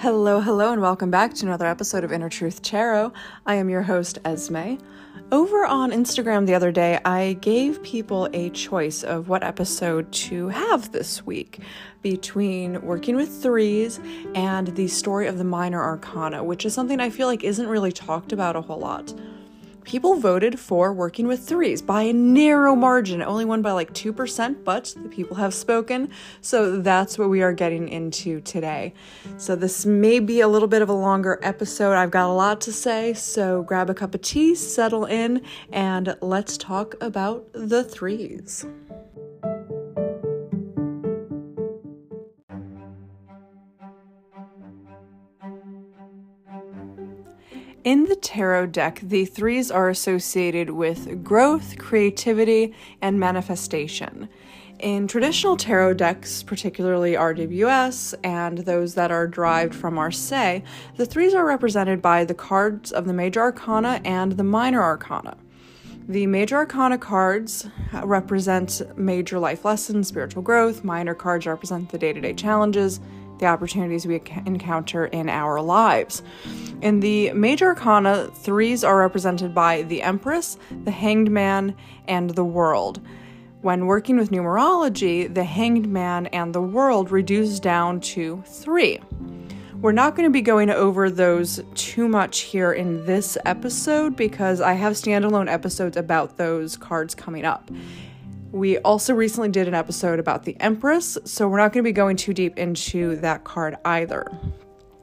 Hello, hello, and welcome back to another episode of Inner Truth Tarot. I am your host, Esme. Over on Instagram the other day, I gave people a choice of what episode to have this week between working with threes and the story of the minor arcana, which is something I feel like isn't really talked about a whole lot people voted for working with threes by a narrow margin, only won by like 2%, but the people have spoken. So that's what we are getting into today. So this may be a little bit of a longer episode. I've got a lot to say, so grab a cup of tea, settle in, and let's talk about the threes. In the tarot deck, the threes are associated with growth, creativity, and manifestation. In traditional tarot decks, particularly RWS and those that are derived from Marseille, the threes are represented by the cards of the Major Arcana and the Minor Arcana. The Major Arcana cards represent major life lessons, spiritual growth. Minor cards represent the day to day challenges, the opportunities we encounter in our lives. In the major arcana, threes are represented by the Empress, the Hanged Man, and the World. When working with numerology, the Hanged Man and the World reduce down to three. We're not going to be going over those too much here in this episode because I have standalone episodes about those cards coming up. We also recently did an episode about the Empress, so we're not going to be going too deep into that card either.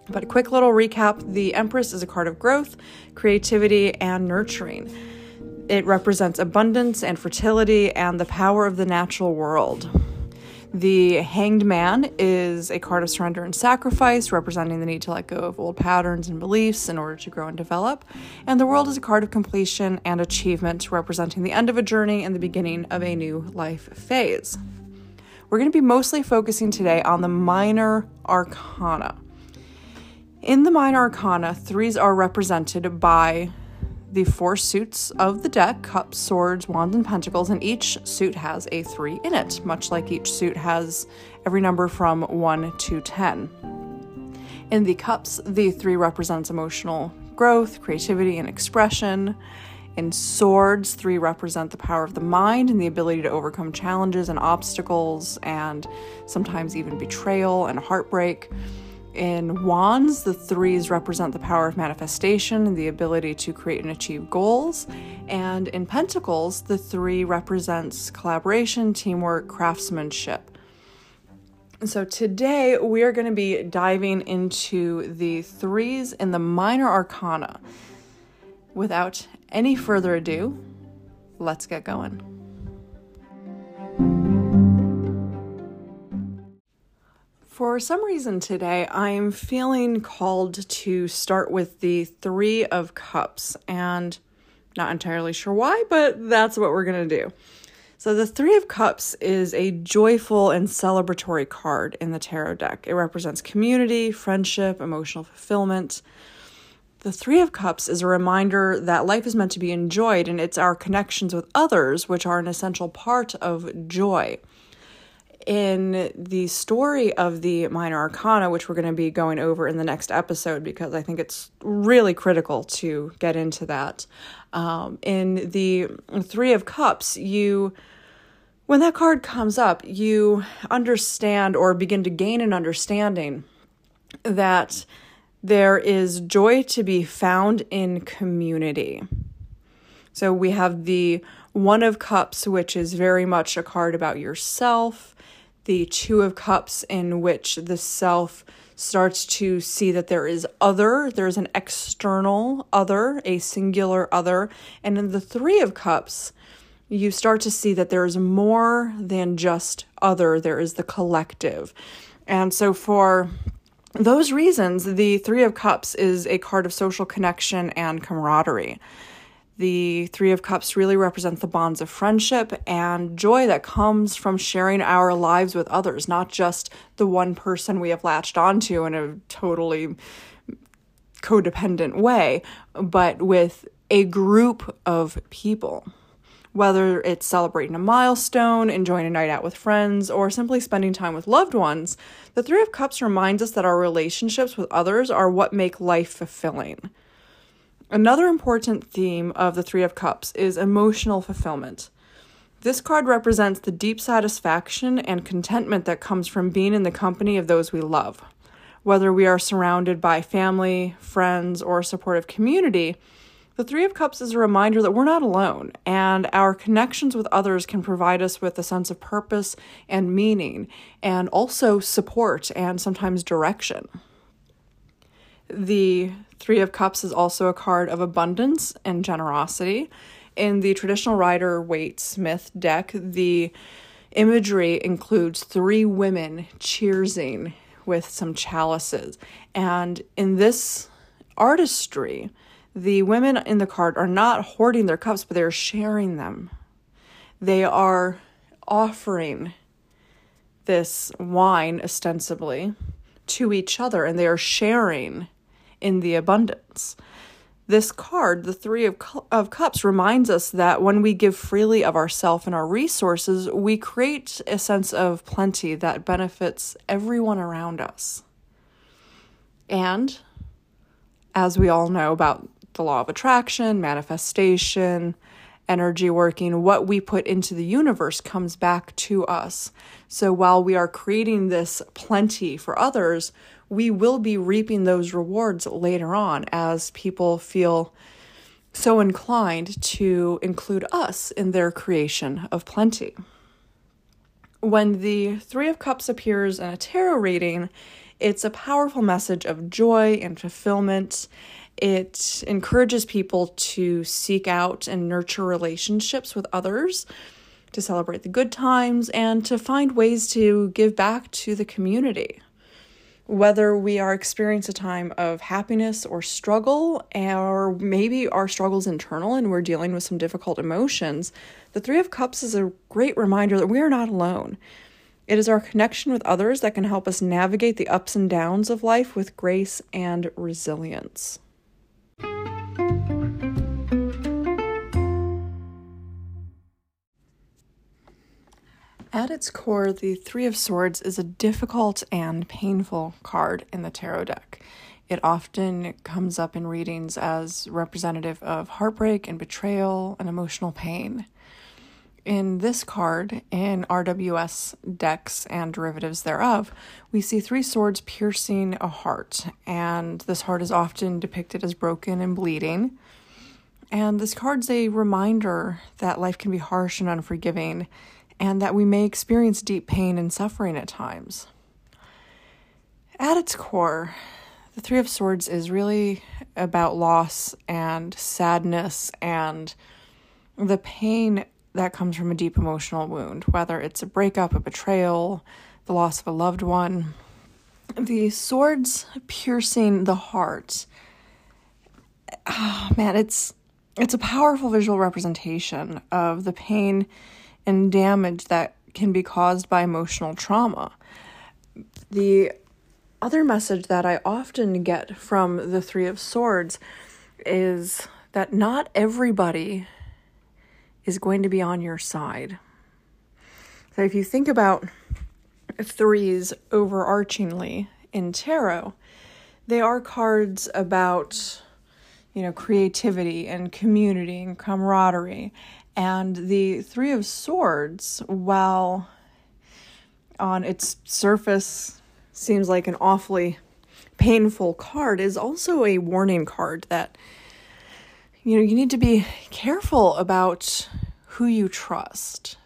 But a quick little recap the Empress is a card of growth, creativity, and nurturing. It represents abundance and fertility and the power of the natural world. The Hanged Man is a card of surrender and sacrifice, representing the need to let go of old patterns and beliefs in order to grow and develop. And the World is a card of completion and achievement, representing the end of a journey and the beginning of a new life phase. We're going to be mostly focusing today on the minor arcana. In the minor arcana, threes are represented by the four suits of the deck cups, swords, wands, and pentacles, and each suit has a three in it, much like each suit has every number from 1 to 10. In the cups, the three represents emotional growth, creativity, and expression. In swords, three represent the power of the mind and the ability to overcome challenges and obstacles, and sometimes even betrayal and heartbreak. In wands, the threes represent the power of manifestation and the ability to create and achieve goals. And in pentacles, the three represents collaboration, teamwork, craftsmanship. So today we are going to be diving into the threes in the minor arcana. Without any further ado, let's get going. For some reason today, I'm feeling called to start with the Three of Cups, and not entirely sure why, but that's what we're going to do. So, the Three of Cups is a joyful and celebratory card in the tarot deck. It represents community, friendship, emotional fulfillment. The Three of Cups is a reminder that life is meant to be enjoyed, and it's our connections with others which are an essential part of joy in the story of the minor arcana, which we're going to be going over in the next episode because I think it's really critical to get into that. Um, in the Three of Cups, you. When that card comes up, you understand or begin to gain an understanding that there is joy to be found in community. So we have the One of Cups, which is very much a card about yourself the Two of Cups, in which the self starts to see that there is other, there's an external other, a singular other. And in the Three of Cups, you start to see that there's more than just other, there is the collective. And so, for those reasons, the Three of Cups is a card of social connection and camaraderie. The Three of Cups really represents the bonds of friendship and joy that comes from sharing our lives with others, not just the one person we have latched onto in a totally codependent way, but with a group of people. Whether it's celebrating a milestone, enjoying a night out with friends, or simply spending time with loved ones, the Three of Cups reminds us that our relationships with others are what make life fulfilling. Another important theme of the Three of Cups is emotional fulfillment. This card represents the deep satisfaction and contentment that comes from being in the company of those we love. Whether we are surrounded by family, friends, or supportive community, the Three of Cups is a reminder that we're not alone, and our connections with others can provide us with a sense of purpose and meaning, and also support and sometimes direction. The Three of Cups is also a card of abundance and generosity. In the traditional Rider Waite Smith deck, the imagery includes three women cheersing with some chalices. And in this artistry, the women in the card are not hoarding their cups, but they're sharing them. They are offering this wine ostensibly to each other and they are sharing in the abundance. This card, the Three of, of Cups, reminds us that when we give freely of ourself and our resources, we create a sense of plenty that benefits everyone around us. And as we all know about the law of attraction, manifestation, energy working, what we put into the universe comes back to us. So while we are creating this plenty for others, we will be reaping those rewards later on as people feel so inclined to include us in their creation of plenty. When the Three of Cups appears in a tarot reading, it's a powerful message of joy and fulfillment it encourages people to seek out and nurture relationships with others, to celebrate the good times, and to find ways to give back to the community. Whether we are experiencing a time of happiness or struggle, or maybe our struggle's internal and we're dealing with some difficult emotions, the Three of Cups is a great reminder that we are not alone. It is our connection with others that can help us navigate the ups and downs of life with grace and resilience. At its core, the Three of Swords is a difficult and painful card in the tarot deck. It often comes up in readings as representative of heartbreak and betrayal and emotional pain. In this card, in RWS decks and derivatives thereof, we see three swords piercing a heart, and this heart is often depicted as broken and bleeding. And this card's a reminder that life can be harsh and unforgiving, and that we may experience deep pain and suffering at times. At its core, the Three of Swords is really about loss and sadness and the pain that comes from a deep emotional wound, whether it's a breakup, a betrayal, the loss of a loved one. The swords piercing the heart. Oh, man, it's it's a powerful visual representation of the pain and damage that can be caused by emotional trauma. The other message that I often get from the Three of Swords is that not everybody is going to be on your side. So if you think about threes overarchingly in tarot, they are cards about you know creativity and community and camaraderie and the Three of Swords, while on its surface seems like an awfully painful card, is also a warning card that you know you need to be careful about who you trust.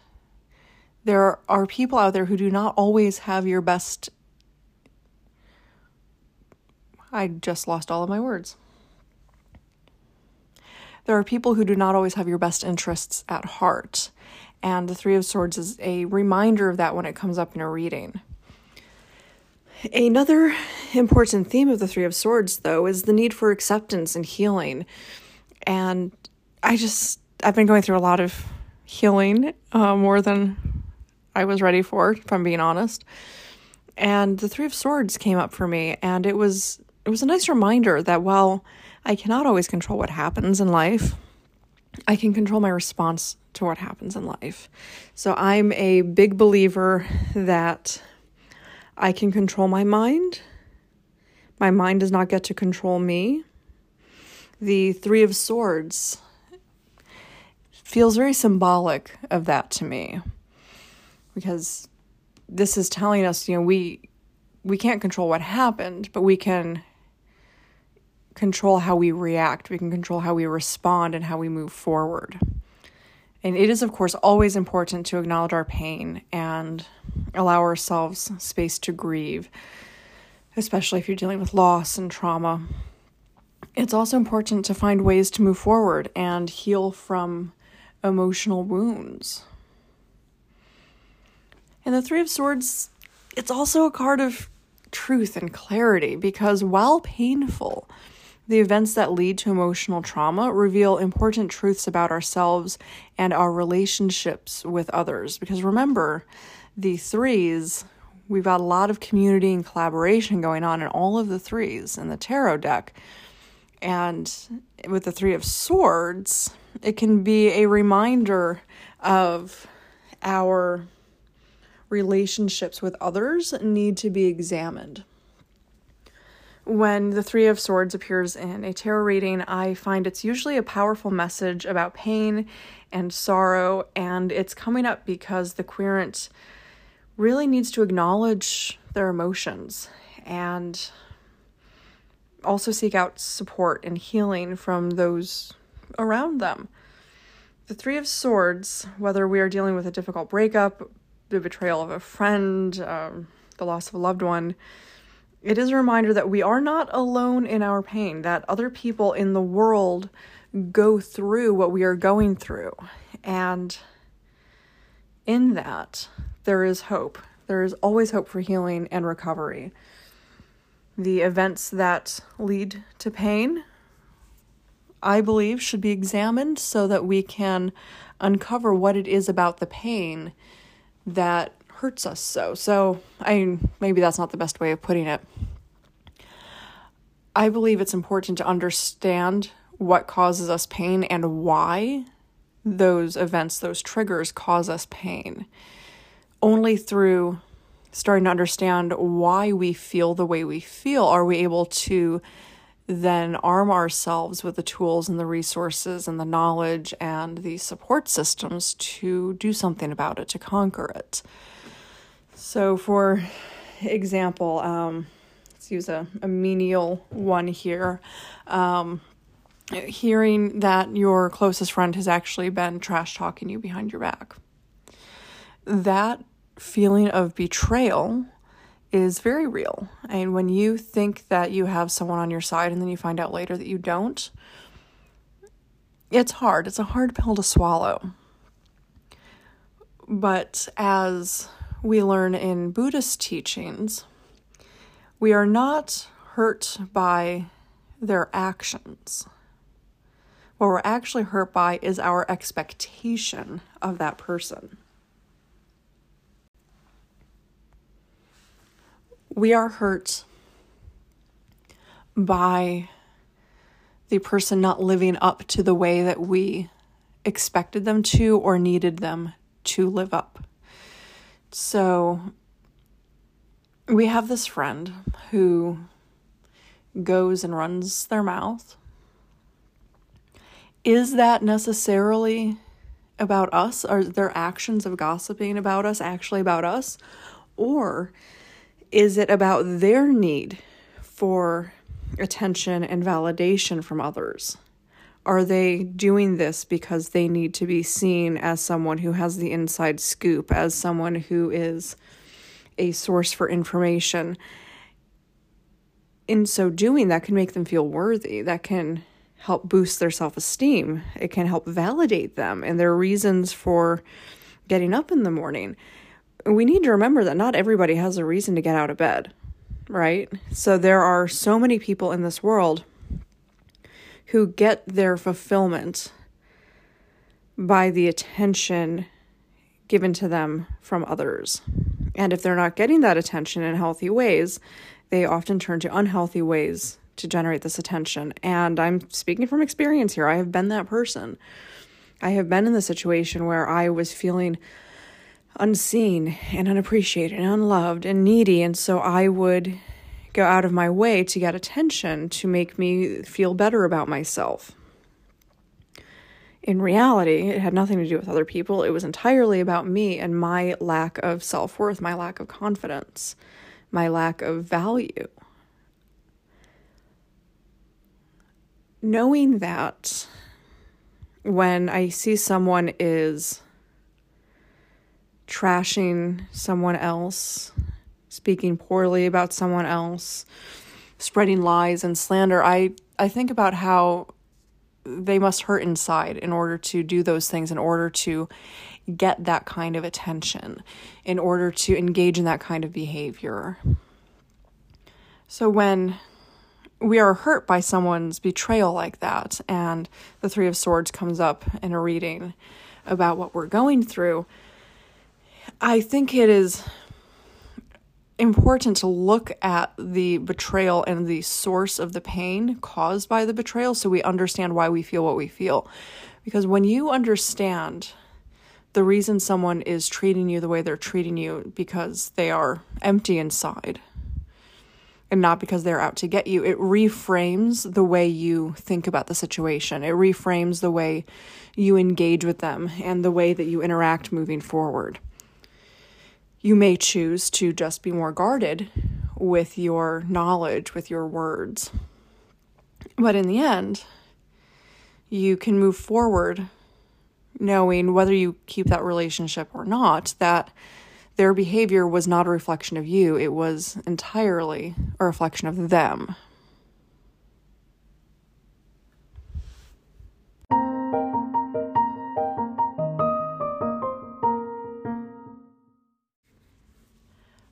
There are people out there who do not always have your best. I just lost all of my words. There are people who do not always have your best interests at heart, and the Three of Swords is a reminder of that when it comes up in a reading. Another important theme of the Three of Swords, though, is the need for acceptance and healing. And I just, I've been going through a lot of healing, uh, more than I was ready for, if I'm being honest. And the Three of Swords came up for me, and it was it was a nice reminder that while I cannot always control what happens in life. I can control my response to what happens in life. So I'm a big believer that I can control my mind. My mind does not get to control me. The Three of Swords feels very symbolic of that to me because this is telling us, you know, we we can't control what happened, but we can control how we react. We can control how we respond and how we move forward. And it is, of course, always important to acknowledge our pain and allow ourselves space to grieve, especially if you're dealing with loss and trauma. It's also important to find ways to move forward and heal from emotional wounds. And the Three of Swords, it's also a card of truth and clarity because while painful, the events that lead to emotional trauma reveal important truths about ourselves and our relationships with others. Because remember, the threes, we've got a lot of community and collaboration going on in all of the threes in the tarot deck. And with the Three of Swords, it can be a reminder of our relationships with others need to be examined when the Three of Swords appears in a tarot reading, I find it's usually a powerful message about pain and sorrow, and it's coming up because the querent really needs to acknowledge their emotions and also seek out support and healing from those around them. The Three of Swords, whether we are dealing with a difficult breakup, the betrayal of a friend, um, the loss of a loved one, it is a reminder that we are not alone in our pain, that other people in the world go through what we are going through. And in that, there is hope. There is always hope for healing and recovery. The events that lead to pain, I believe, should be examined so that we can uncover what it is about the pain that hurts us so. So, I maybe that's not the best way of putting it. I believe it's important to understand what causes us pain and why those events, those triggers cause us pain. Only through starting to understand why we feel the way we feel are we able to then arm ourselves with the tools and the resources and the knowledge and the support systems to do something about it, to conquer it. So, for example, um, let's use a, a menial one here. Um, hearing that your closest friend has actually been trash talking you behind your back. That feeling of betrayal is very real. And when you think that you have someone on your side and then you find out later that you don't, it's hard. It's a hard pill to swallow. But as we learn in Buddhist teachings, we are not hurt by their actions. What we're actually hurt by is our expectation of that person. We are hurt by the person not living up to the way that we expected them to or needed them to live up. So we have this friend who goes and runs their mouth. Is that necessarily about us? Are their actions of gossiping about us actually about us? Or is it about their need for attention and validation from others? Are they doing this because they need to be seen as someone who has the inside scoop, as someone who is a source for information? In so doing, that can make them feel worthy. That can help boost their self esteem. It can help validate them and their reasons for getting up in the morning. We need to remember that not everybody has a reason to get out of bed, right? So there are so many people in this world who get their fulfillment by the attention given to them from others. And if they're not getting that attention in healthy ways, they often turn to unhealthy ways to generate this attention. And I'm speaking from experience here. I have been that person. I have been in the situation where I was feeling unseen and unappreciated and unloved and needy, and so I would go out of my way to get attention to make me feel better about myself. In reality, it had nothing to do with other people. It was entirely about me and my lack of self worth, my lack of confidence, my lack of value. Knowing that when I see someone is trashing someone else, speaking poorly about someone else, spreading lies and slander, I, I think about how they must hurt inside in order to do those things, in order to get that kind of attention, in order to engage in that kind of behavior. So when we are hurt by someone's betrayal like that, and the Three of Swords comes up in a reading about what we're going through, I think it is important to look at the betrayal and the source of the pain caused by the betrayal so we understand why we feel what we feel. Because when you understand the reason someone is treating you the way they're treating you because they are empty inside and not because they're out to get you, it reframes the way you think about the situation. It reframes the way you engage with them and the way that you interact moving forward you may choose to just be more guarded with your knowledge, with your words. But in the end, you can move forward knowing whether you keep that relationship or not, that their behavior was not a reflection of you, it was entirely a reflection of them.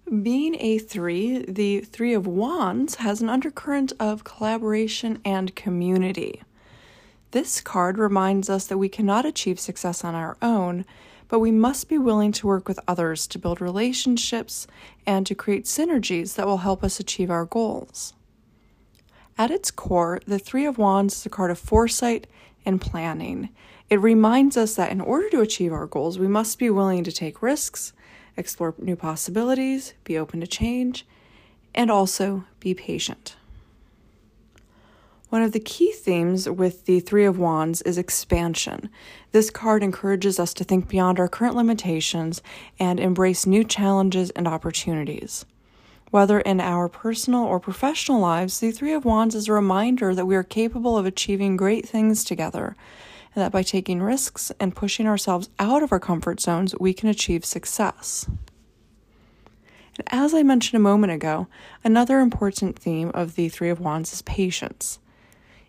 Being a three, the Three of Wands has an undercurrent of collaboration and community. This card reminds us that we cannot achieve success on our own, but we must be willing to work with others to build relationships and to create synergies that will help us achieve our goals. At its core, the Three of Wands is a card of foresight and planning. It reminds us that in order to achieve our goals, we must be willing to take risks explore new possibilities, be open to change, and also be patient. One of the key themes with the Three of Wands is expansion. This card encourages us to think beyond our current limitations and embrace new challenges and opportunities. Whether in our personal or professional lives, the Three of Wands is a reminder that we are capable of achieving great things together and that by taking risks and pushing ourselves out of our comfort zones, we can achieve success. And as I mentioned a moment ago, another important theme of the Three of Wands is patience.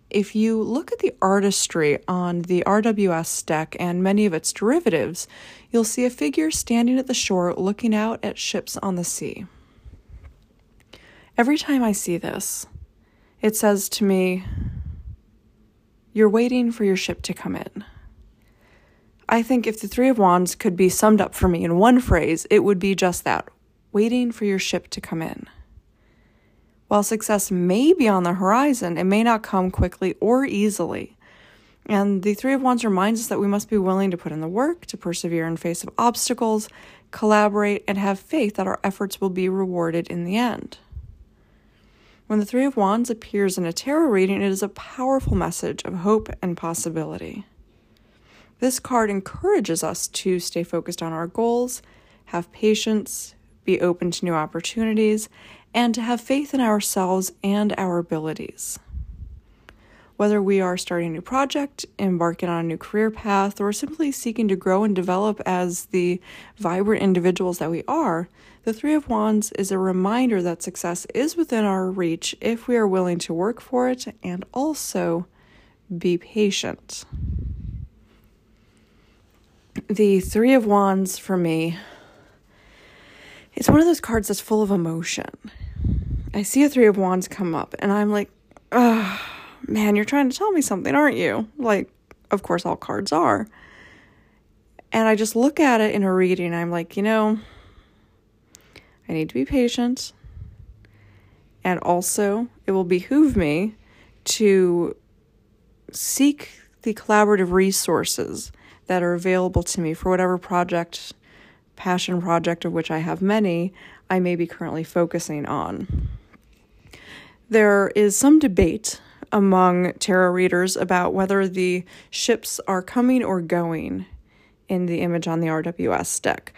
If you look at the artistry on the RWS deck and many of its derivatives, you'll see a figure standing at the shore looking out at ships on the sea. Every time I see this, it says to me, you're waiting for your ship to come in. I think if the Three of Wands could be summed up for me in one phrase, it would be just that waiting for your ship to come in. While success may be on the horizon, it may not come quickly or easily. And the Three of Wands reminds us that we must be willing to put in the work, to persevere in face of obstacles, collaborate, and have faith that our efforts will be rewarded in the end. When the Three of Wands appears in a tarot reading, it is a powerful message of hope and possibility. This card encourages us to stay focused on our goals, have patience, be open to new opportunities, and to have faith in ourselves and our abilities. Whether we are starting a new project, embarking on a new career path, or simply seeking to grow and develop as the vibrant individuals that we are, the Three of Wands is a reminder that success is within our reach if we are willing to work for it and also be patient. The Three of Wands for me, it's one of those cards that's full of emotion. I see a Three of Wands come up and I'm like, ugh man, you're trying to tell me something, aren't you? Like, of course, all cards are. And I just look at it in a reading, I'm like, you know, I need to be patient. And also, it will behoove me to seek the collaborative resources that are available to me for whatever project, passion project of which I have many, I may be currently focusing on. There is some debate among tarot readers about whether the ships are coming or going in the image on the RWS deck.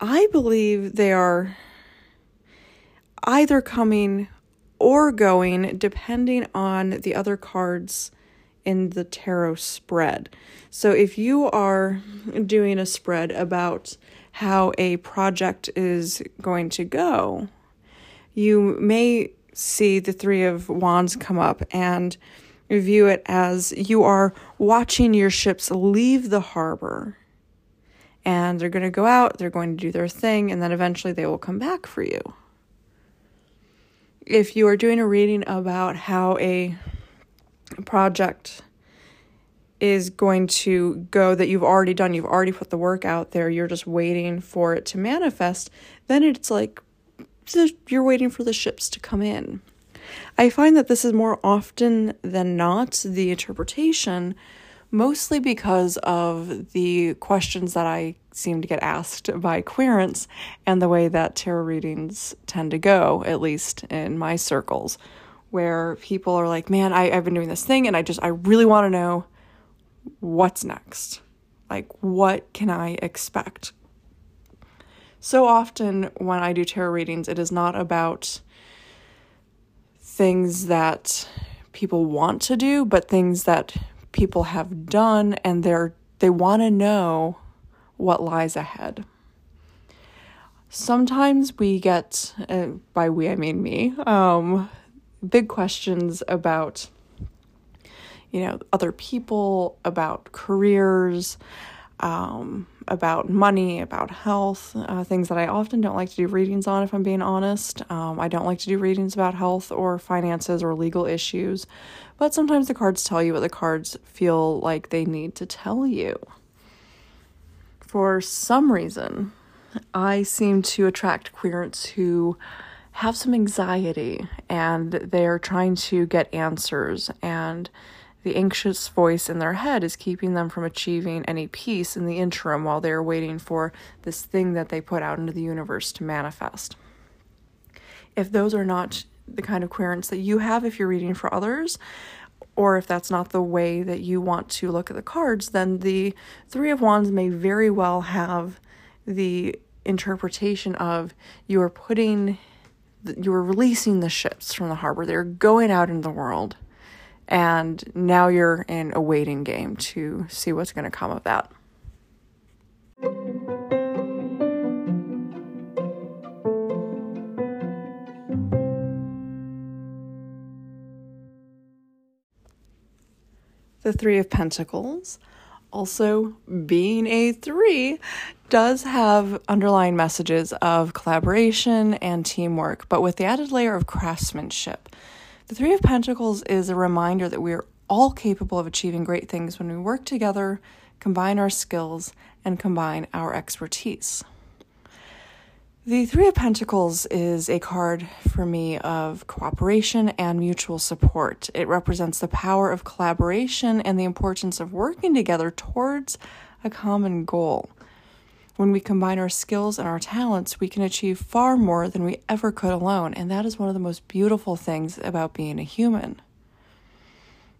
I believe they are either coming or going depending on the other cards in the tarot spread. So if you are doing a spread about how a project is going to go, you may see the Three of Wands come up and view it as you are watching your ships leave the harbor. And they're going to go out, they're going to do their thing, and then eventually they will come back for you. If you are doing a reading about how a project is going to go that you've already done, you've already put the work out there, you're just waiting for it to manifest, then it's like you're waiting for the ships to come in. I find that this is more often than not the interpretation, mostly because of the questions that I seem to get asked by querents and the way that tarot readings tend to go, at least in my circles, where people are like, man, I, I've been doing this thing and I just, I really want to know what's next. Like, what can I expect? so often when I do tarot readings, it is not about things that people want to do, but things that people have done and they're they want to know what lies ahead. Sometimes we get, uh, by we I mean me, um, big questions about, you know, other people, about careers, um, about money, about health, uh, things that I often don't like to do readings on, if I'm being honest. Um, I don't like to do readings about health or finances or legal issues, but sometimes the cards tell you what the cards feel like they need to tell you. For some reason, I seem to attract querents who have some anxiety and they're trying to get answers and the anxious voice in their head is keeping them from achieving any peace in the interim while they are waiting for this thing that they put out into the universe to manifest. If those are not the kind of querents that you have if you're reading for others, or if that's not the way that you want to look at the cards, then the Three of Wands may very well have the interpretation of you are putting, you are releasing the ships from the harbor. They're going out into the world and now you're in a waiting game to see what's going to come of that. The Three of Pentacles, also being a three, does have underlying messages of collaboration and teamwork, but with the added layer of craftsmanship. The Three of Pentacles is a reminder that we are all capable of achieving great things when we work together, combine our skills, and combine our expertise. The Three of Pentacles is a card for me of cooperation and mutual support. It represents the power of collaboration and the importance of working together towards a common goal. When we combine our skills and our talents, we can achieve far more than we ever could alone, and that is one of the most beautiful things about being a human.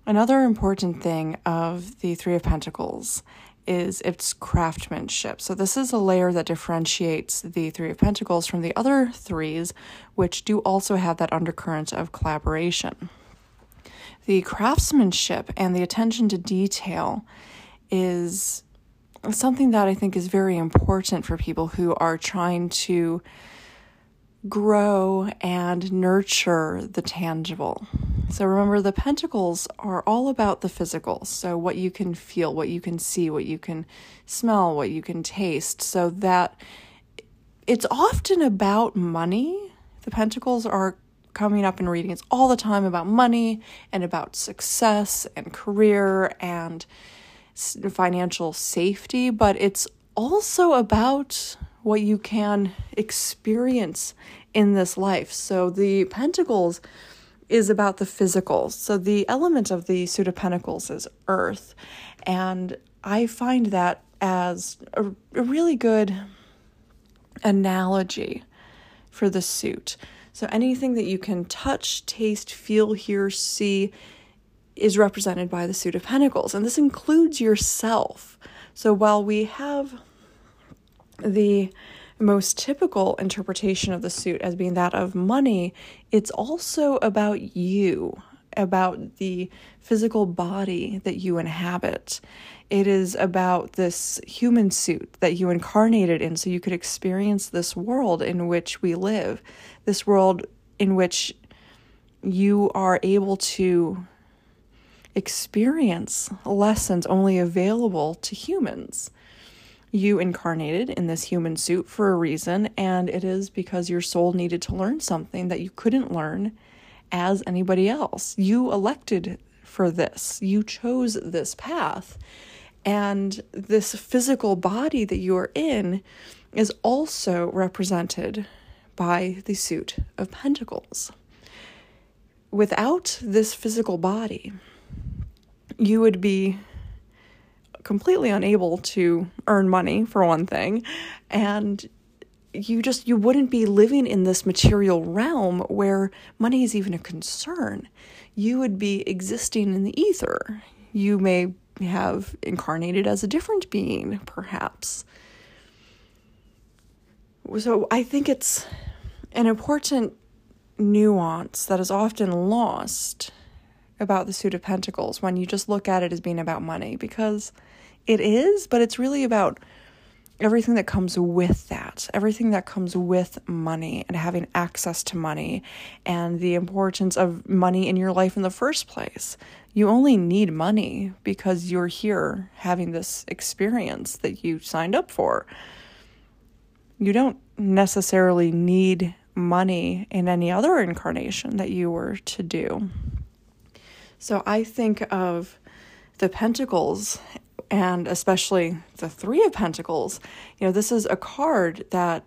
Another important thing of the Three of Pentacles is its craftsmanship. So, this is a layer that differentiates the Three of Pentacles from the other threes, which do also have that undercurrent of collaboration. The craftsmanship and the attention to detail is something that I think is very important for people who are trying to grow and nurture the tangible. So remember, the pentacles are all about the physical. So, what you can feel, what you can see, what you can smell, what you can taste. So, that it's often about money. The pentacles are coming up in readings all the time about money and about success and career and financial safety, but it's also about what you can experience in this life. So the Pentacles is about the physical. So the element of the suit of Pentacles is earth. And I find that as a, a really good analogy for the suit. So anything that you can touch, taste, feel, hear, see is represented by the suit of pentacles and this includes yourself. So while we have the most typical interpretation of the suit as being that of money, it's also about you, about the physical body that you inhabit. It is about this human suit that you incarnated in so you could experience this world in which we live, this world in which you are able to experience lessons only available to humans. You incarnated in this human suit for a reason, and it is because your soul needed to learn something that you couldn't learn as anybody else. You elected for this, you chose this path. And this physical body that you are in is also represented by the suit of pentacles. Without this physical body, you would be completely unable to earn money for one thing. And you just you wouldn't be living in this material realm where money is even a concern. You would be existing in the ether. You may have incarnated as a different being perhaps. So i think it's an important nuance that is often lost about the suit of pentacles when you just look at it as being about money because it is, but it's really about everything that comes with that, everything that comes with money and having access to money and the importance of money in your life in the first place. You only need money because you're here having this experience that you signed up for. You don't necessarily need money in any other incarnation that you were to do. So I think of the Pentacles and especially the Three of Pentacles, you know, this is a card that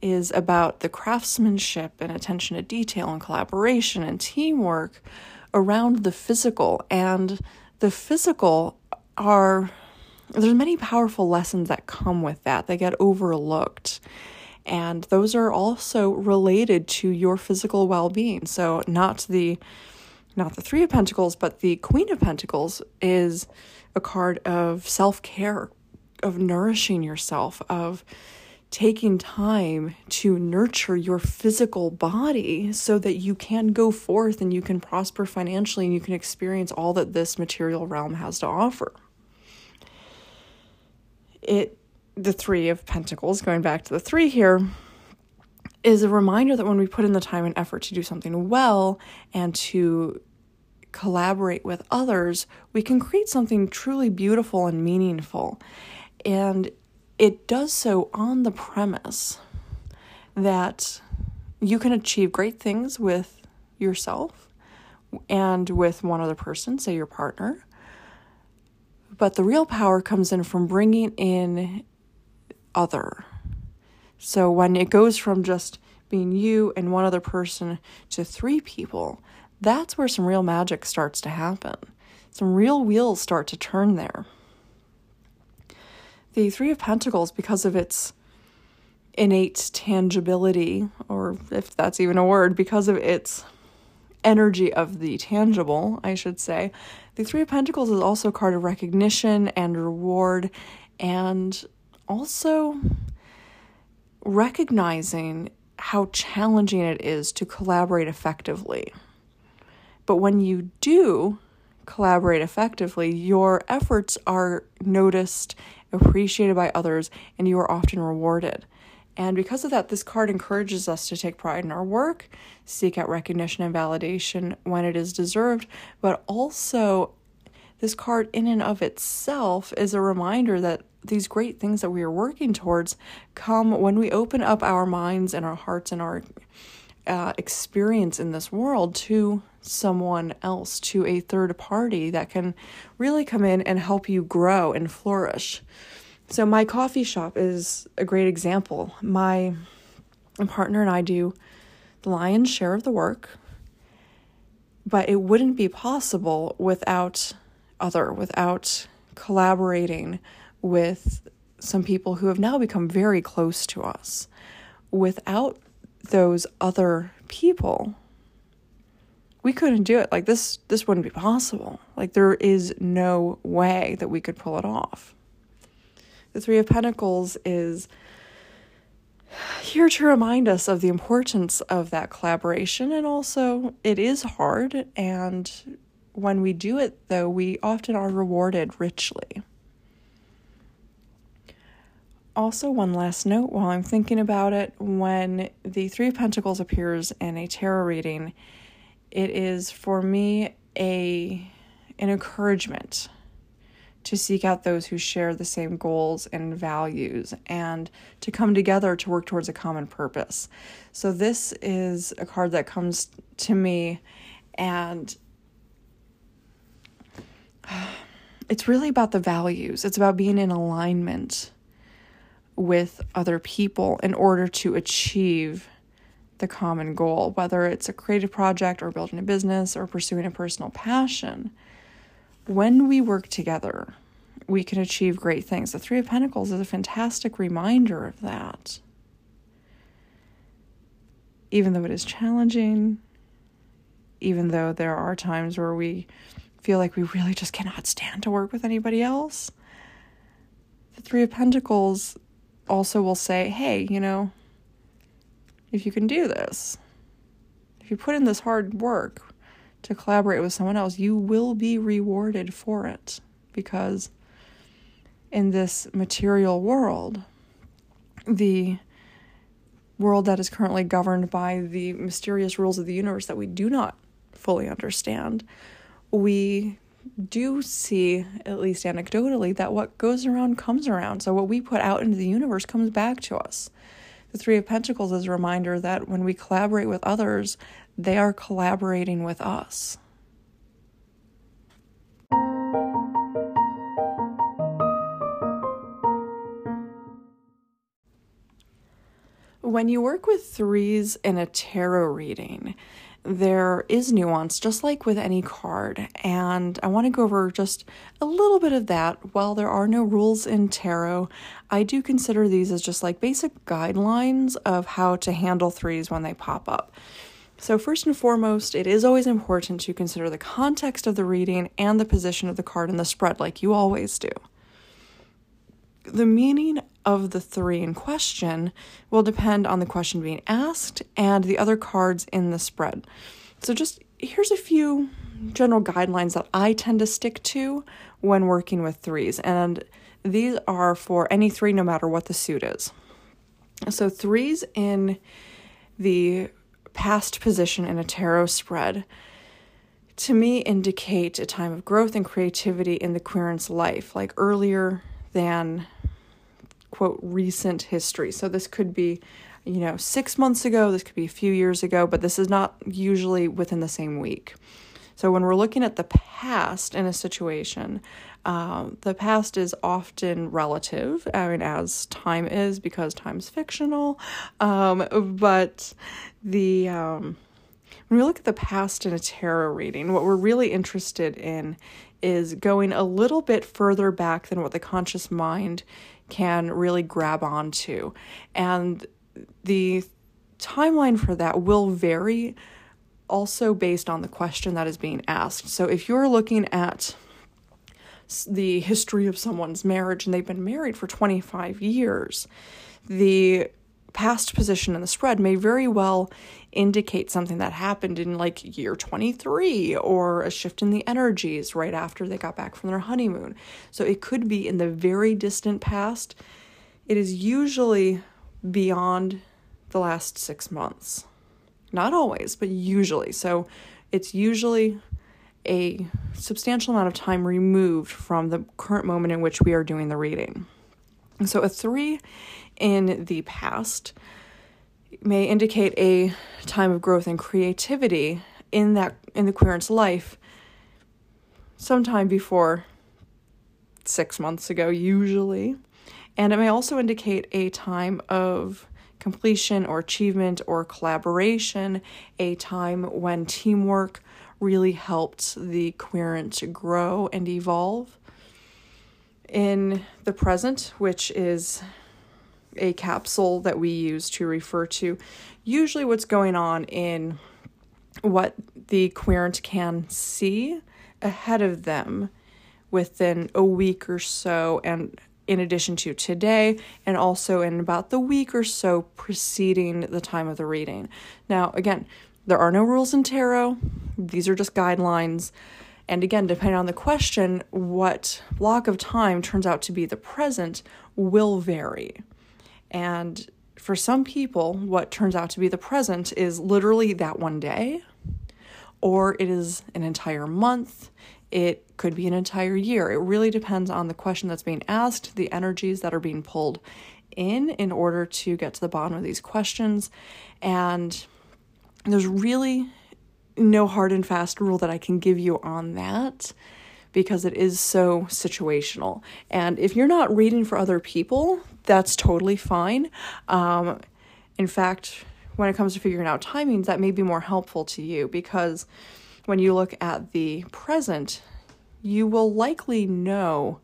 is about the craftsmanship and attention to detail and collaboration and teamwork around the physical. And the physical are, there's many powerful lessons that come with that, they get overlooked. And those are also related to your physical well being. So, not the not the Three of Pentacles, but the Queen of Pentacles is a card of self care, of nourishing yourself, of taking time to nurture your physical body so that you can go forth and you can prosper financially and you can experience all that this material realm has to offer. It the 3 of pentacles going back to the 3 here is a reminder that when we put in the time and effort to do something well and to collaborate with others, we can create something truly beautiful and meaningful. And it does so on the premise that you can achieve great things with yourself and with one other person, say your partner. But the real power comes in from bringing in other. So when it goes from just being you and one other person to three people, that's where some real magic starts to happen. Some real wheels start to turn there. The Three of Pentacles, because of its innate tangibility, or if that's even a word, because of its energy of the tangible, I should say, the Three of Pentacles is also a card of recognition and reward, and also recognizing how challenging it is to collaborate effectively. But when you do collaborate effectively, your efforts are noticed, appreciated by others, and you are often rewarded. And because of that, this card encourages us to take pride in our work, seek out recognition and validation when it is deserved, but also this card, in and of itself, is a reminder that these great things that we are working towards come when we open up our minds and our hearts and our uh, experience in this world to someone else, to a third party that can really come in and help you grow and flourish. So, my coffee shop is a great example. My partner and I do the lion's share of the work, but it wouldn't be possible without other, without collaborating with some people who have now become very close to us. Without those other people, we couldn't do it. Like this this wouldn't be possible. Like there is no way that we could pull it off. The 3 of Pentacles is here to remind us of the importance of that collaboration and also it is hard and when we do it though we often are rewarded richly also one last note while i'm thinking about it when the three of pentacles appears in a tarot reading it is for me a an encouragement to seek out those who share the same goals and values and to come together to work towards a common purpose. So, this is a card that comes to me, and it's really about the values. It's about being in alignment with other people in order to achieve the common goal, whether it's a creative project or building a business or pursuing a personal passion when we work together, we can achieve great things. The Three of Pentacles is a fantastic reminder of that. Even though it is challenging, even though there are times where we feel like we really just cannot stand to work with anybody else, the Three of Pentacles also will say, hey, you know, if you can do this, if you put in this hard work, to collaborate with someone else, you will be rewarded for it. Because in this material world, the world that is currently governed by the mysterious rules of the universe that we do not fully understand, we do see, at least anecdotally, that what goes around comes around. So, what we put out into the universe comes back to us. The Three of Pentacles is a reminder that when we collaborate with others, they are collaborating with us. When you work with threes in a tarot reading, there is nuance, just like with any card. And I want to go over just a little bit of that. While there are no rules in tarot, I do consider these as just like basic guidelines of how to handle threes when they pop up. So, first and foremost, it is always important to consider the context of the reading and the position of the card in the spread, like you always do. The meaning of the three in question will depend on the question being asked and the other cards in the spread. So, just here's a few general guidelines that I tend to stick to when working with threes, and these are for any three, no matter what the suit is. So, threes in the past position in a tarot spread to me indicate a time of growth and creativity in the querent's life, like earlier than quote recent history. So this could be, you know, six months ago, this could be a few years ago, but this is not usually within the same week. So when we're looking at the past in a situation, uh, the past is often relative, I mean, as time is because time's fictional. Um, but the um, when we look at the past in a tarot reading, what we're really interested in is going a little bit further back than what the conscious mind can really grab onto. And the timeline for that will vary also based on the question that is being asked. So if you're looking at the history of someone's marriage and they've been married for 25 years, the past position in the spread may very well indicate something that happened in like year 23 or a shift in the energies right after they got back from their honeymoon. So it could be in the very distant past. It is usually beyond the last six months. Not always, but usually. So it's usually a substantial amount of time removed from the current moment in which we are doing the reading. So a three in the past may indicate a time of growth and creativity in that in the querent's life sometime before 6 months ago usually. And it may also indicate a time of completion or achievement or collaboration a time when teamwork really helped the querent grow and evolve. In the present, which is a capsule that we use to refer to usually what's going on in what the querent can see ahead of them within a week or so and in addition to today and also in about the week or so preceding the time of the reading. Now, again, there are no rules in tarot. These are just guidelines. And again, depending on the question, what block of time turns out to be the present will vary. And for some people, what turns out to be the present is literally that one day, or it is an entire month. It could be an entire year. It really depends on the question that's being asked, the energies that are being pulled in in order to get to the bottom of these questions. And there's really no hard and fast rule that I can give you on that because it is so situational. And if you're not reading for other people, that's totally fine. Um, in fact, when it comes to figuring out timings, that may be more helpful to you because when you look at the present, you will likely know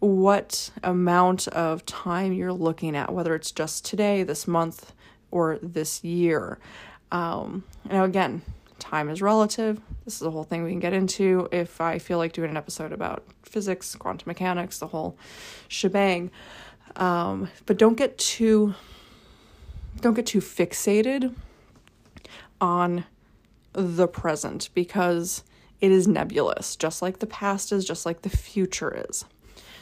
what amount of time you're looking at, whether it's just today, this month, or this year. Um, now, again, time is relative. This is a whole thing we can get into if I feel like doing an episode about physics, quantum mechanics, the whole shebang. Um, but don't get too don't get too fixated on the present because it is nebulous, just like the past is, just like the future is.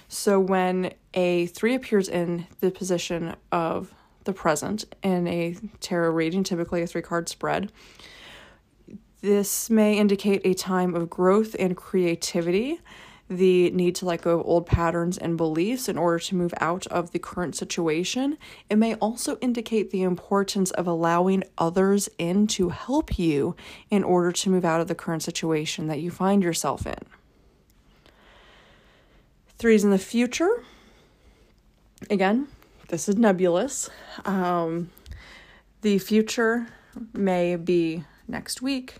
So when a three appears in the position of the present in a tarot reading, typically a three card spread, this may indicate a time of growth and creativity, the need to let go of old patterns and beliefs in order to move out of the current situation. It may also indicate the importance of allowing others in to help you in order to move out of the current situation that you find yourself in. Threes in the future. Again, this is nebulous. Um, the future may be next week,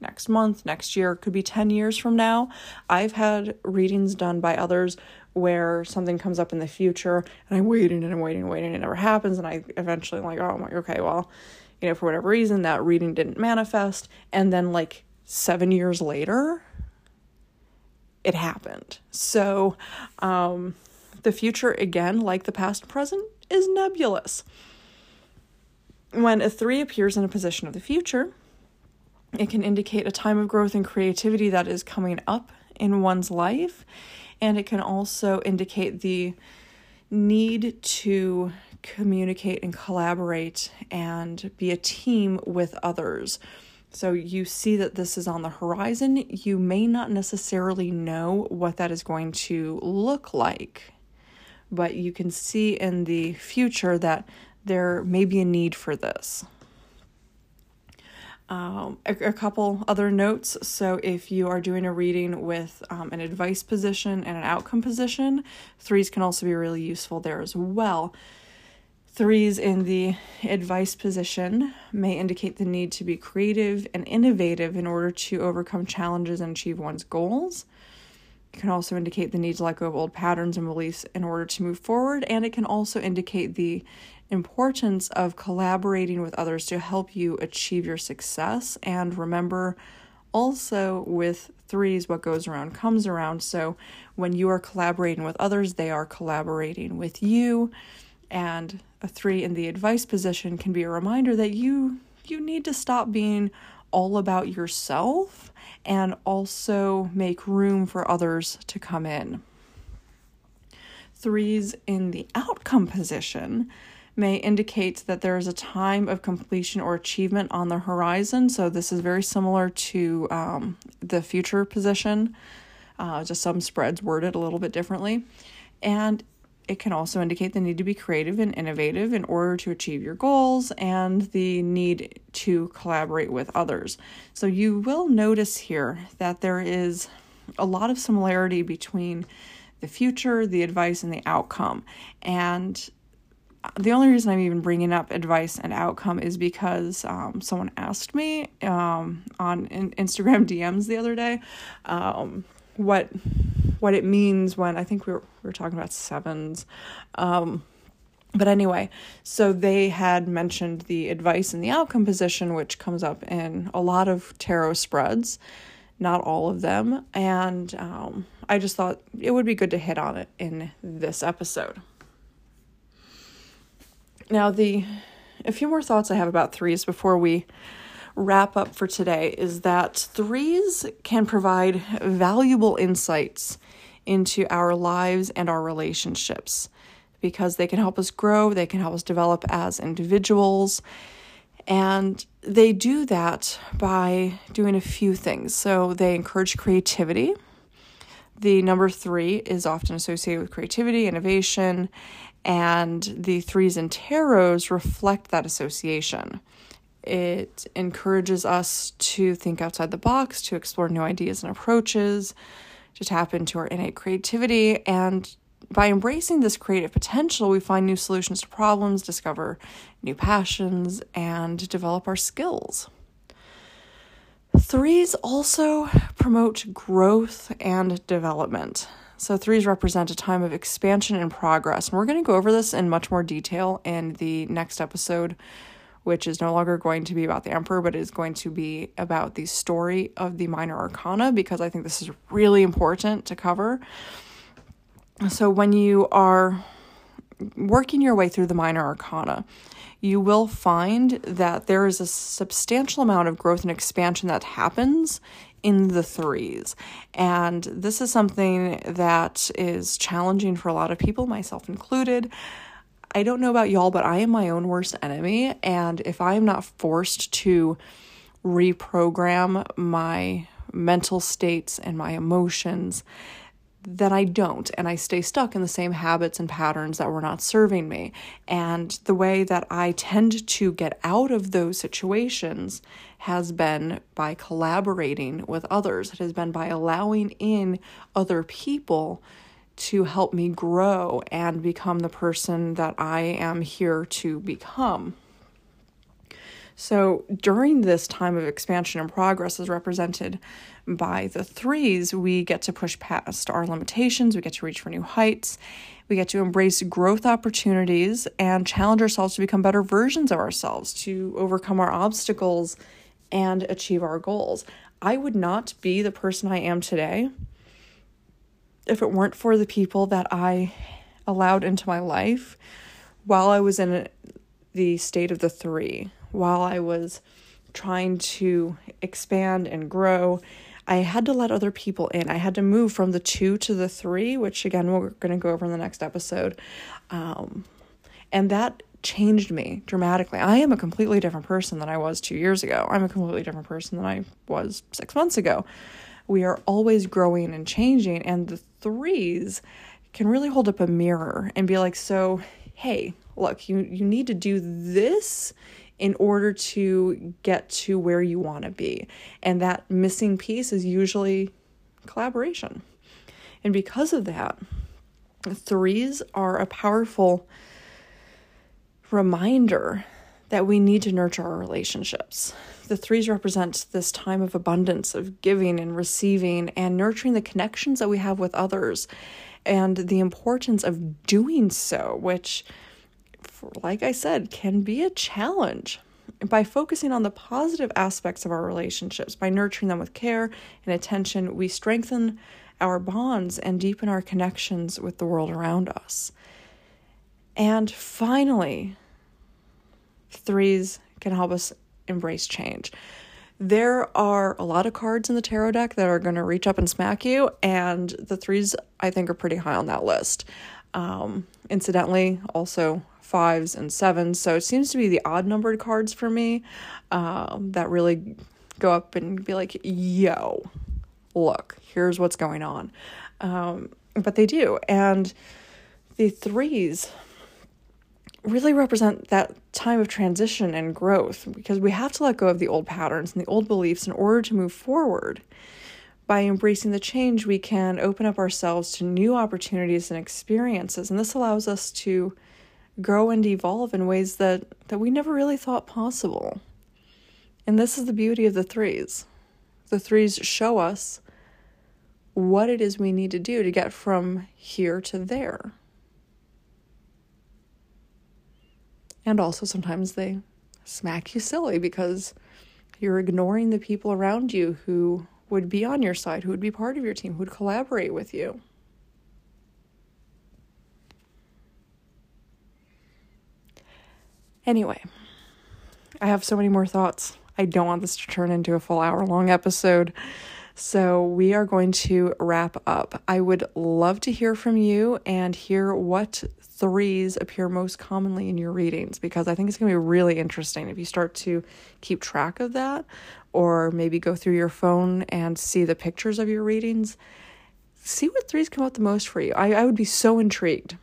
next month, next year, could be 10 years from now. I've had readings done by others where something comes up in the future and I'm waiting and I'm waiting and waiting and it never happens and I eventually like, oh my okay, well, you know, for whatever reason that reading didn't manifest and then like 7 years later it happened. So, um the future again, like the past and present, is nebulous. When a 3 appears in a position of the future, it can indicate a time of growth and creativity that is coming up in one's life. And it can also indicate the need to communicate and collaborate and be a team with others. So you see that this is on the horizon. You may not necessarily know what that is going to look like, but you can see in the future that there may be a need for this. Um, a, a, couple other notes. So, if you are doing a reading with um, an advice position and an outcome position, threes can also be really useful there as well. Threes in the advice position may indicate the need to be creative and innovative in order to overcome challenges and achieve one's goals. It can also indicate the need to let go of old patterns and beliefs in order to move forward, and it can also indicate the importance of collaborating with others to help you achieve your success. And remember, also with threes, what goes around comes around. So when you are collaborating with others, they are collaborating with you. And a three in the advice position can be a reminder that you you need to stop being all about yourself and also make room for others to come in. Threes in the outcome position may indicate that there is a time of completion or achievement on the horizon. So, this is very similar to um, the future position, uh, just some spreads worded a little bit differently. And it can also indicate the need to be creative and innovative in order to achieve your goals and the need to collaborate with others. So, you will notice here that there is a lot of similarity between the future, the advice, and the outcome. And the only reason I'm even bringing up advice and outcome is because um, someone asked me um, on in- Instagram DMs the other day um, what what it means when I think we were, we were talking about sevens. Um, but anyway, so they had mentioned the advice and the outcome position, which comes up in a lot of tarot spreads, not all of them. And um, I just thought it would be good to hit on it in this episode. Now, the a few more thoughts I have about threes before we wrap up for today is that threes can provide valuable insights into our lives and our relationships because they can help us grow, they can help us develop as individuals. And they do that by doing a few things. So they encourage creativity. The number three is often associated with creativity, innovation, and the threes and tarots reflect that association. It encourages us to think outside the box, to explore new ideas and approaches, to tap into our innate creativity. And by embracing this creative potential, we find new solutions to problems, discover new passions, and develop our skills. Threes also promote growth and development. So, threes represent a time of expansion and progress. And we're going to go over this in much more detail in the next episode, which is no longer going to be about the Emperor, but is going to be about the story of the Minor Arcana, because I think this is really important to cover. So, when you are working your way through the Minor Arcana, you will find that there is a substantial amount of growth and expansion that happens in the threes. And this is something that is challenging for a lot of people, myself included. I don't know about y'all, but I am my own worst enemy. And if I am not forced to reprogram my mental states and my emotions, then I don't, and I stay stuck in the same habits and patterns that were not serving me. And the way that I tend to get out of those situations has been by collaborating with others, it has been by allowing in other people to help me grow and become the person that I am here to become. So during this time of expansion and progress, as represented by the threes, we get to push past our limitations, we get to reach for new heights, we get to embrace growth opportunities and challenge ourselves to become better versions of ourselves, to overcome our obstacles and achieve our goals. I would not be the person I am today if it weren't for the people that I allowed into my life while I was in the state of the three while I was trying to expand and grow, I had to let other people in. I had to move from the two to the three, which again, we're going to go over in the next episode. Um, and that changed me dramatically. I am a completely different person than I was two years ago. I'm a completely different person than I was six months ago. We are always growing and changing, and the threes can really hold up a mirror and be like, so, hey, look, you, you need to do this in order to get to where you want to be. And that missing piece is usually collaboration. And because of that, threes are a powerful reminder that we need to nurture our relationships. The threes represent this time of abundance, of giving and receiving, and nurturing the connections that we have with others, and the importance of doing so, which like I said, can be a challenge. By focusing on the positive aspects of our relationships, by nurturing them with care and attention, we strengthen our bonds and deepen our connections with the world around us. And finally, threes can help us embrace change. There are a lot of cards in the tarot deck that are going to reach up and smack you, and the threes I think are pretty high on that list. Um, incidentally, also fives and sevens. So it seems to be the odd numbered cards for me um, that really go up and be like, yo, look, here's what's going on. Um, but they do. And the threes really represent that time of transition and growth because we have to let go of the old patterns and the old beliefs in order to move forward. By embracing the change, we can open up ourselves to new opportunities and experiences, and this allows us to grow and evolve in ways that, that we never really thought possible. And this is the beauty of the threes. The threes show us what it is we need to do to get from here to there. And also, sometimes they smack you silly because you're ignoring the people around you who would be on your side, who would be part of your team, who would collaborate with you. Anyway, I have so many more thoughts. I don't want this to turn into a full hour long episode. So, we are going to wrap up. I would love to hear from you and hear what threes appear most commonly in your readings because I think it's going to be really interesting if you start to keep track of that or maybe go through your phone and see the pictures of your readings. See what threes come out the most for you. I, I would be so intrigued.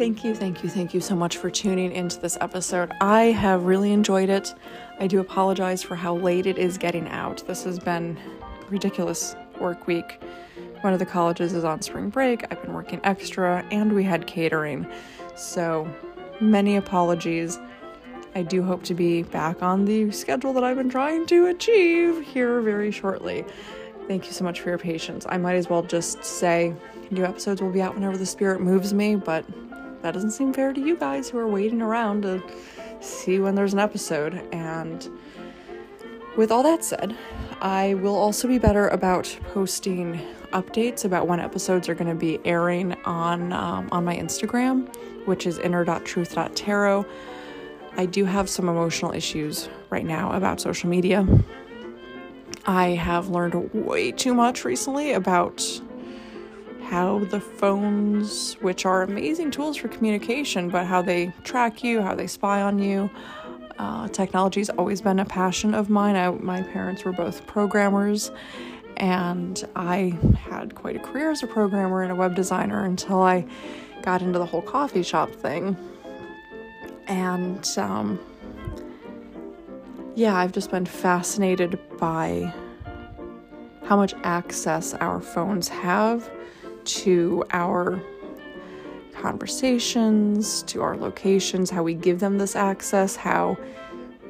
Thank you, thank you, thank you so much for tuning into this episode. I have really enjoyed it. I do apologize for how late it is getting out. This has been ridiculous work week. One of the colleges is on spring break. I've been working extra and we had catering. So, many apologies. I do hope to be back on the schedule that I've been trying to achieve here very shortly. Thank you so much for your patience. I might as well just say new episodes will be out whenever the spirit moves me, but that doesn't seem fair to you guys who are waiting around to see when there's an episode. And with all that said, I will also be better about posting updates about when episodes are going to be airing on um, on my Instagram, which is inner.truth.tarot. I do have some emotional issues right now about social media. I have learned way too much recently about how the phones, which are amazing tools for communication, but how they track you, how they spy on you. Uh, technology has always been a passion of mine. I, my parents were both programmers, and I had quite a career as a programmer and a web designer until I got into the whole coffee shop thing. And um, yeah, I've just been fascinated by how much access our phones have to our conversations, to our locations, how we give them this access, how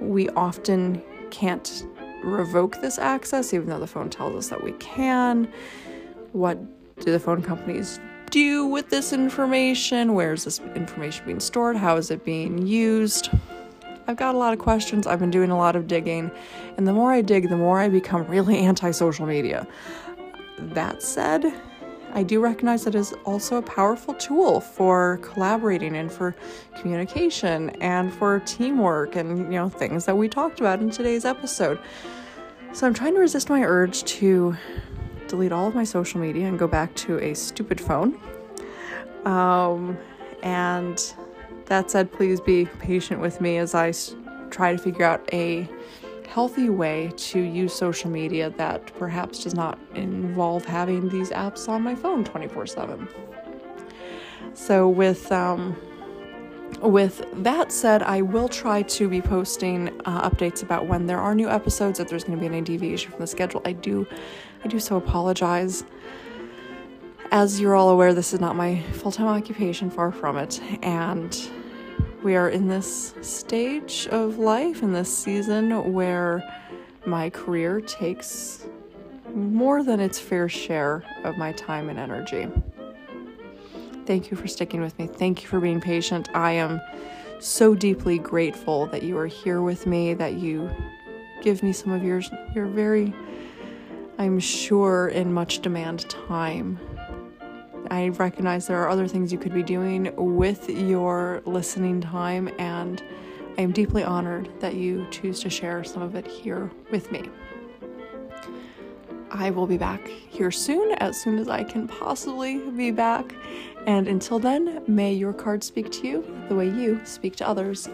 we often can't revoke this access, even though the phone tells us that we can. What do the phone companies do with this information? Where is this information being stored? How is it being used? I've got a lot of questions. I've been doing a lot of digging, and the more I dig, the more I become really anti social media. That said, I do recognize that it is also a powerful tool for collaborating and for communication and for teamwork and you know things that we talked about in today's episode. So I'm trying to resist my urge to delete all of my social media and go back to a stupid phone. Um, and that said, please be patient with me as I try to figure out a healthy way to use social media that perhaps does not involve having these apps on my phone 24 7. So, with um, with that said, I will try to be posting uh, updates about when there are new episodes. If there's going to be any deviation from the schedule, I do, I do so apologize. As you're all aware, this is not my full time occupation, far from it, and we are in this stage of life, in this season where my career takes more than its fair share of my time and energy. Thank you for sticking with me. Thank you for being patient. I am so deeply grateful that you are here with me, that you give me some of your your very I'm sure in much demand time I recognize there are other things you could be doing with your listening time, and I am deeply honored that you choose to share some of it here with me. I will be back here soon, as soon as I can possibly be back. And until then, may your cards speak to you the way you speak to others.